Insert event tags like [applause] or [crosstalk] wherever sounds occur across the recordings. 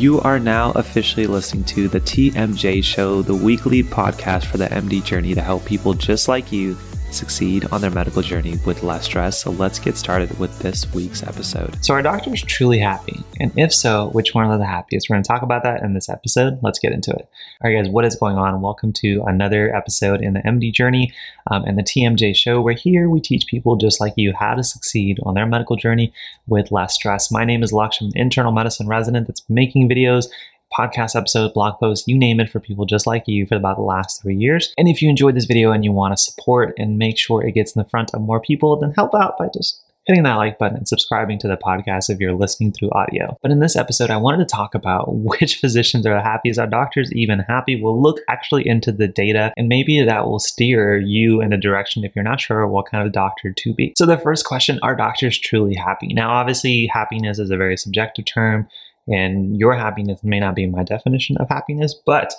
You are now officially listening to the TMJ Show, the weekly podcast for the MD journey to help people just like you succeed on their medical journey with less stress. So let's get started with this week's episode. So, are doctors truly happy? And if so, which one are the happiest? We're going to talk about that in this episode. Let's get into it. All right, guys, what is going on? Welcome to another episode in the MD journey um, and the TMJ show, where here we teach people just like you how to succeed on their medical journey with less stress. My name is Lakshman, internal medicine resident that's making videos podcast episodes, blog posts, you name it for people just like you for about the last three years. And if you enjoyed this video and you want to support and make sure it gets in the front of more people, then help out by just hitting that like button and subscribing to the podcast if you're listening through audio. But in this episode, I wanted to talk about [laughs] which physicians are the happiest. Are doctors even happy? We'll look actually into the data and maybe that will steer you in a direction if you're not sure what kind of doctor to be. So the first question, are doctors truly happy? Now, obviously, happiness is a very subjective term. And your happiness may not be my definition of happiness, but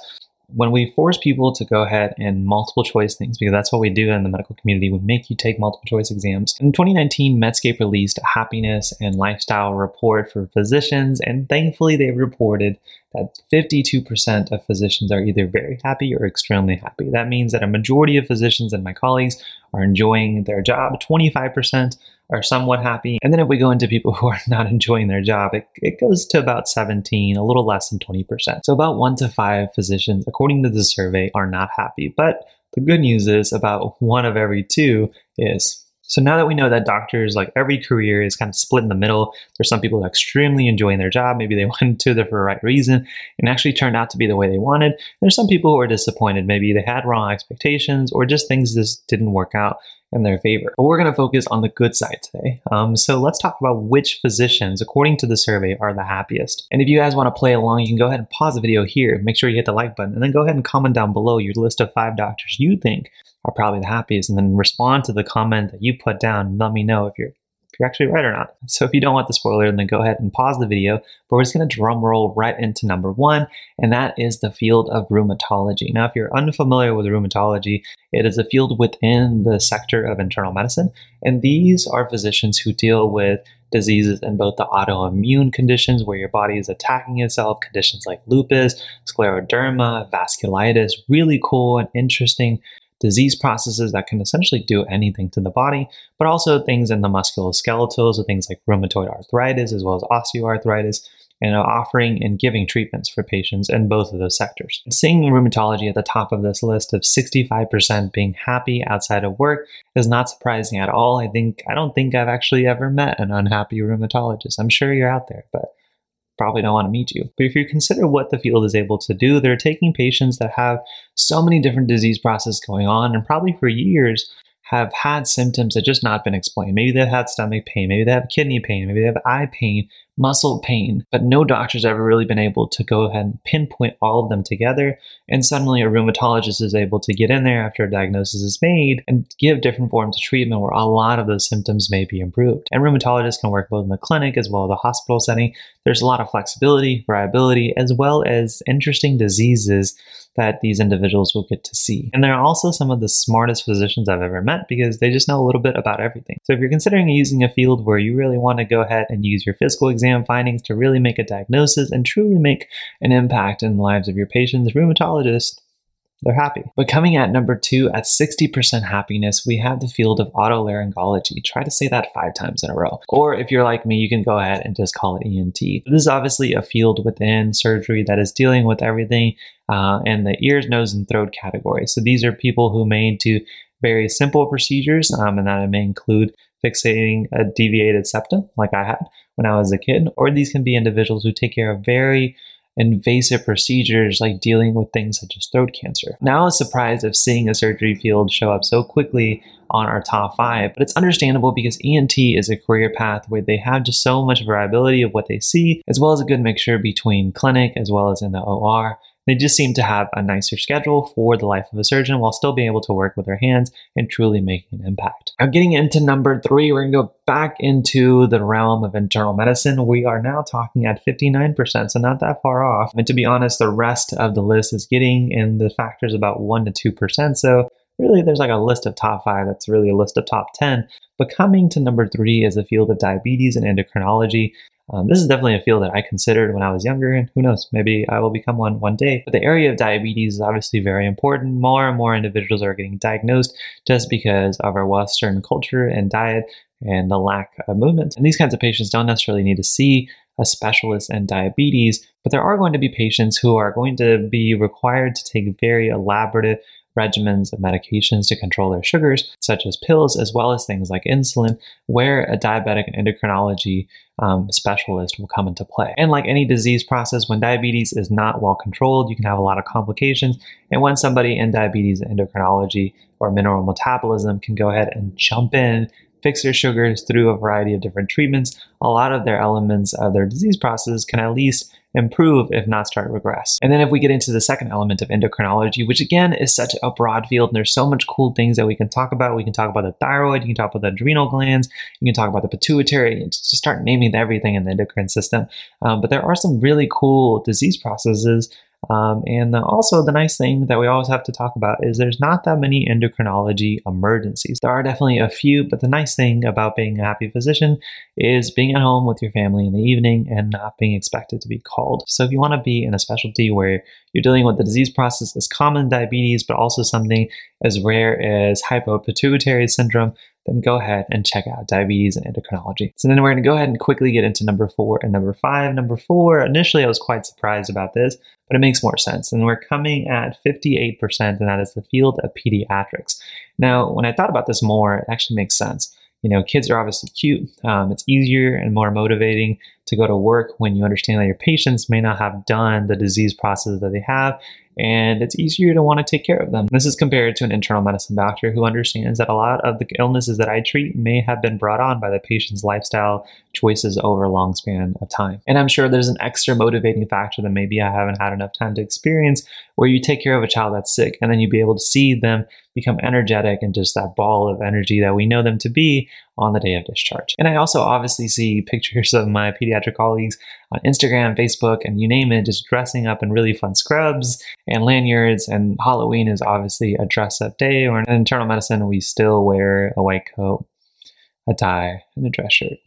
when we force people to go ahead and multiple choice things, because that's what we do in the medical community, we make you take multiple choice exams. In 2019, Medscape released a happiness and lifestyle report for physicians, and thankfully they reported that 52% of physicians are either very happy or extremely happy. That means that a majority of physicians and my colleagues are enjoying their job. 25% are somewhat happy. And then if we go into people [laughs] who are not enjoying their job, it, it goes to about 17, a little less than 20%. So about one to five physicians, according to the survey, are not happy. But the good news is about one of every two is. So now that we know that doctors, like every career, is kind of split in the middle, there's some people extremely enjoying their job. Maybe they [laughs] went into it for the right reason and actually turned out to be the way they wanted. There's some people who are disappointed. Maybe they had wrong expectations or just things just didn't work out in their favor. But we're going to focus on the good side today. Um, so let's talk about which physicians, according to the survey, are the happiest. And if you guys want to play along, you can go ahead and pause the video here. Make sure you hit the like button, and then go ahead and comment down below your list of five doctors you think are probably the happiest, and then respond to the comment that you put down. And let me know if you're you're actually right or not. So if you don't want the spoiler, then go ahead and pause the video. But we're just going to drum roll right into number one, and that is the field of rheumatology. Now, if you're unfamiliar with rheumatology, it is a field within the sector of internal medicine, and these are physicians who deal with diseases in both the autoimmune conditions where your body is attacking itself, conditions like lupus, scleroderma, vasculitis, really cool and interesting disease processes that can essentially do anything to the body, but also things in the musculoskeletal, so things like rheumatoid arthritis as well as osteoarthritis, and offering and giving treatments for patients in both of those sectors. Seeing rheumatology at the top of this list of 65% being happy outside of work is not surprising at all. I think I don't think I've actually ever met an unhappy rheumatologist. I'm sure you're out there, but probably don't want to meet you. But if you consider what the field is able to do, they're taking patients that have so many different disease processes going on and probably for years have had symptoms that just not been explained. Maybe they've had stomach pain, maybe they have kidney pain, maybe they have eye pain, muscle pain, but no doctor's ever really been able to go ahead and pinpoint all of them together. And suddenly a rheumatologist is able to get in there after a diagnosis is made and give different forms of treatment where a lot of those symptoms may be improved. And rheumatologists can work both in the clinic as well as the hospital setting. There's a lot of flexibility, variability, as well as interesting diseases that these individuals will get to see. And they're also some of the smartest physicians I've ever met because they just know a little bit about everything. So if you're considering using a field where you really want to go ahead and use your physical exam findings to really make a diagnosis and truly make an impact in the lives of your patients, rheumatologists they're happy. But coming at number two, at 60% happiness, we have the field of otolaryngology. Try to say that five times in a row. Or if you're like me, you can go ahead and just call it ENT. This is obviously a field within surgery that is dealing with everything uh, in the ears, nose, and throat category. So these are people who may do very simple procedures, um, and that may include fixating a deviated septum, like I had when I was a kid, or these can be individuals who take care of very invasive procedures like dealing with things such as throat cancer. Now, I was surprised of seeing a surgery field show up so quickly on our top five, but it's understandable because ENT is a career path where they have just so much variability of what they see, as well as a good mixture between clinic as well as in the OR. They just seem to have a nicer schedule for the life of a surgeon while still being able to work with their hands and truly making an impact. Now, getting into number three, we're going to go back into the realm of internal medicine. We are now talking at 59%, so not that far off. And to be honest, the rest of the list is getting in the factors about 1% to 2%. So really there's like a list of top five that's really a list of top 10 but coming to number three is the field of diabetes and endocrinology Um, this is definitely a field that I considered when I was younger, and who knows, maybe I will become one one day. But the area of diabetes is obviously very important. More and more individuals are getting diagnosed just because of our Western culture and diet and the lack of movement. And these kinds of patients don't necessarily need to see a specialist in diabetes, but there are going to be patients who are going to be required to take very elaborate regimens of medications to control their sugars, such as pills, as well as things like insulin, where a diabetic endocrinology um, specialist will come into play. And like any disease process, when diabetes is not well controlled, you can have a lot of complications. And when somebody in diabetes endocrinology or mineral metabolism can go ahead and jump in fix their sugars through a variety of different treatments, a lot of their elements of their disease process can at least improve, if not start regress. And then if we get into the second element of endocrinology, which again is such a broad field, and there's so much cool things that we can talk about. We can talk about the thyroid, you can talk about the adrenal glands, you can talk about the pituitary, and just start naming everything in the endocrine system. Um, but there are some really cool disease processes um, and the, also, the nice thing that we always have to talk about is there's not that many endocrinology emergencies. There are definitely a few, but the nice thing about being a happy physician is being at home with your family in the evening and not being expected to be called. So, if you want to be in a specialty where you're dealing with the disease process as common diabetes, but also something as rare as hypopituitary syndrome, then go ahead and check out diabetes and endocrinology. So then we're going to go ahead and quickly get into number four and number five. Number four, initially I was quite surprised about this, but it makes more sense. And we're coming at 58%, and that is the field of pediatrics. Now, when I thought about this more, it actually makes sense. You know, kids are obviously cute. Um, it's easier and more motivating to go to work when you understand that your patients may not have done the disease process that they have and it's easier to want to take care of them. This is compared to an internal medicine doctor who understands that a lot of the illnesses that I treat may have been brought on by the patient's lifestyle choices over a long span of time. And I'm sure there's an extra motivating factor that maybe I haven't had enough time to experience where you take care of a child that's sick and then you be able to see them become energetic and just that ball of energy that we know them to be on the day of discharge. And I also obviously see pictures [laughs] of my pediatric colleagues on Instagram, Facebook, and you name it, just dressing up in really fun scrubs and lanyards. And Halloween is obviously a dress up day, or in internal medicine, we still wear a white coat, a tie, and a dress shirt.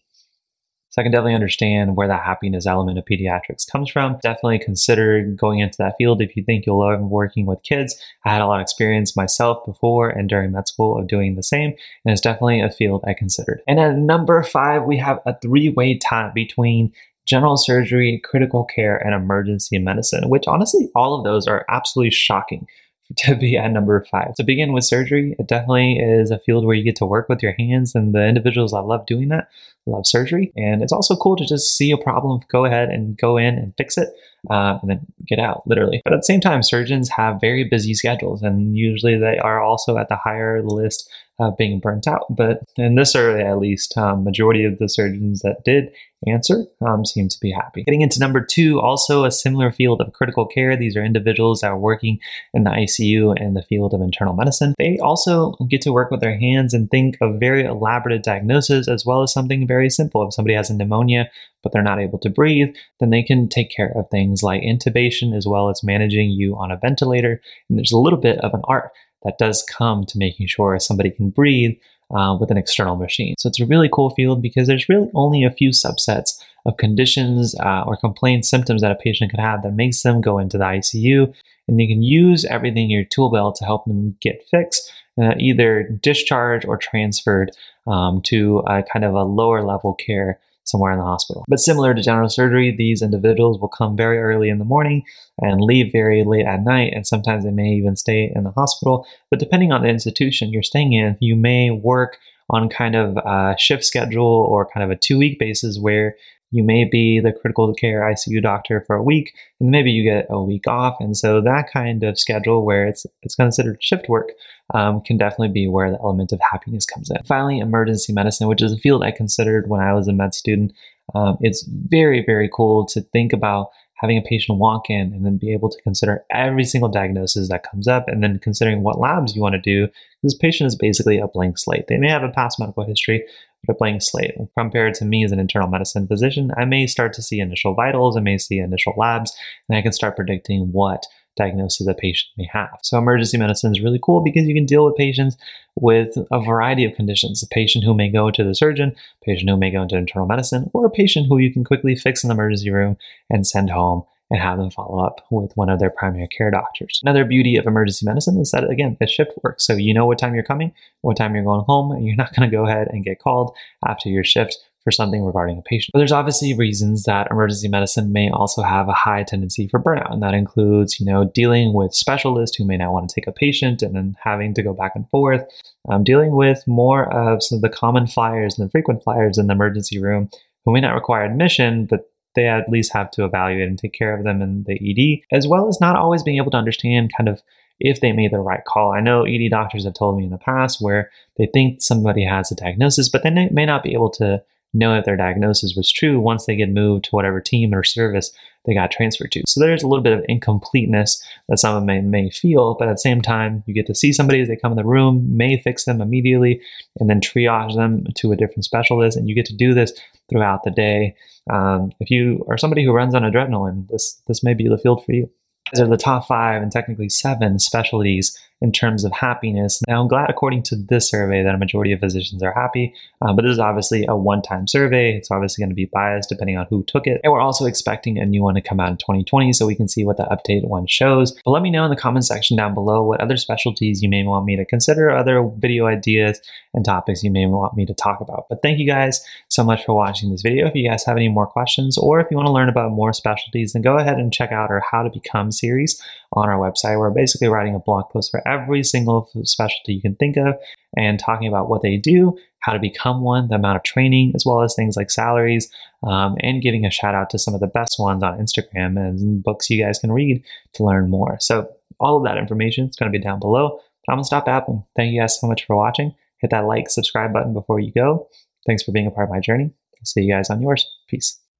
So I can definitely understand where that happiness element of pediatrics comes from. Definitely consider going into that field if you think you'll love working with kids. I had a lot of experience myself before and during med school of doing the same, and it's definitely a field I considered. And at number five, we have a three-way tie between general surgery, critical care, and emergency medicine, which honestly, all of those are absolutely shocking [laughs] to be at number five. To begin with surgery, it definitely is a field where you get to work with your hands, and the individuals I love doing that love surgery. And it's also cool to just see a problem, go ahead and go in and fix it, uh, and then get out, literally. But at the same time, surgeons have very busy schedules, and usually they are also at the higher list uh, being burnt out. But in this survey, at least, um, majority of the surgeons that did answer um, seem to be happy. Getting into number two, also a similar field of critical care. These are individuals that are working in the ICU and the field of internal medicine. They also get to work with their hands and think of very elaborate diagnoses as well as something very simple. If somebody has a pneumonia but they're not able to breathe, then they can take care of things like intubation as well as managing you on a ventilator. And there's a little bit of an art that does come to making sure somebody can breathe uh, with an external machine. So it's a really cool field because there's really only a few subsets of conditions uh, or complaints, symptoms that a patient could have that makes them go into the ICU. And you can use everything in your tool belt to help them get fixed, uh, either discharged or transferred um, to a kind of a lower level care somewhere in the hospital. But similar to general surgery, these individuals will come very early in the morning and leave very late at night, and sometimes they may even stay in the hospital. But depending on the institution you're staying in, you may work on kind of a shift schedule or kind of a two week basis where you may be the critical care ICU doctor for a week, and maybe you get a week off. And so that kind of schedule where it's it's considered shift work um, can definitely be where the element of happiness comes in. Finally, emergency medicine, which is a field I considered when I was a med student. Um, it's very, very cool to think about having a patient walk in and then be able to consider every single diagnosis that comes up and then considering what labs you want to do. This patient is basically a blank slate. They may have a past medical history, a blank slate. Compared to me as an internal medicine physician, I may start to see initial vitals, I may see initial labs, and I can start predicting what diagnosis a patient may have. So, emergency medicine is really cool because you can deal with patients with a variety of conditions a patient who may go to the surgeon, a patient who may go into internal medicine, or a patient who you can quickly fix in the emergency room and send home and have them follow up with one of their primary care doctors. Another beauty of emergency medicine is that, again, the shift works. So you know what time you're coming, what time you're going home, and you're not going to go ahead and get called after your shift for something regarding a patient. But there's obviously reasons that emergency medicine may also have a high tendency for burnout. And that includes, you know, dealing with specialists who may not want to take a patient and then having to go back and forth, um, dealing with more of some of the common flyers and the frequent flyers in the emergency room who may not require admission, but they at least have to evaluate and take care of them in the ED, as well as not always being able to understand kind of if they made the right call. I know ED doctors have told me in the past where they think somebody has a diagnosis, but then they may not be able to know if their diagnosis was true once they get moved to whatever team or service they got transferred to. So there's a little bit of incompleteness that some of them may, may feel, but at the same time, you get to see somebody as they come in the room, may fix them immediately, and then triage them to a different specialist. And you get to do this throughout the day. Um, if you are somebody who runs on adrenaline, this this may be the field for you. These are the top five and technically seven specialties in terms of happiness. Now, I'm glad, according to this survey, that a majority of physicians are happy, uh, but this is obviously a one time survey. It's obviously going to be biased depending on who took it. And we're also expecting a new one to come out in 2020 so we can see what the updated one shows. But let me know in the comment section down below what other specialties you may want me to consider, other video ideas and topics you may want me to talk about. But thank you guys so much for watching this video. If you guys have any more questions or if you want to learn about more specialties, then go ahead and check out our How to Become series on our website. We're basically writing a blog post for every single specialty you can think of and talking about what they do, how to become one, the amount of training, as well as things like salaries, um, and giving a shout out to some of the best ones on Instagram and books you guys can read to learn more. So, all of that information is going to be down below. I'm going to stop babbling. Thank you guys so much for watching. Hit that like, subscribe button before you go. Thanks for being a part of my journey. See you guys on yours. Peace.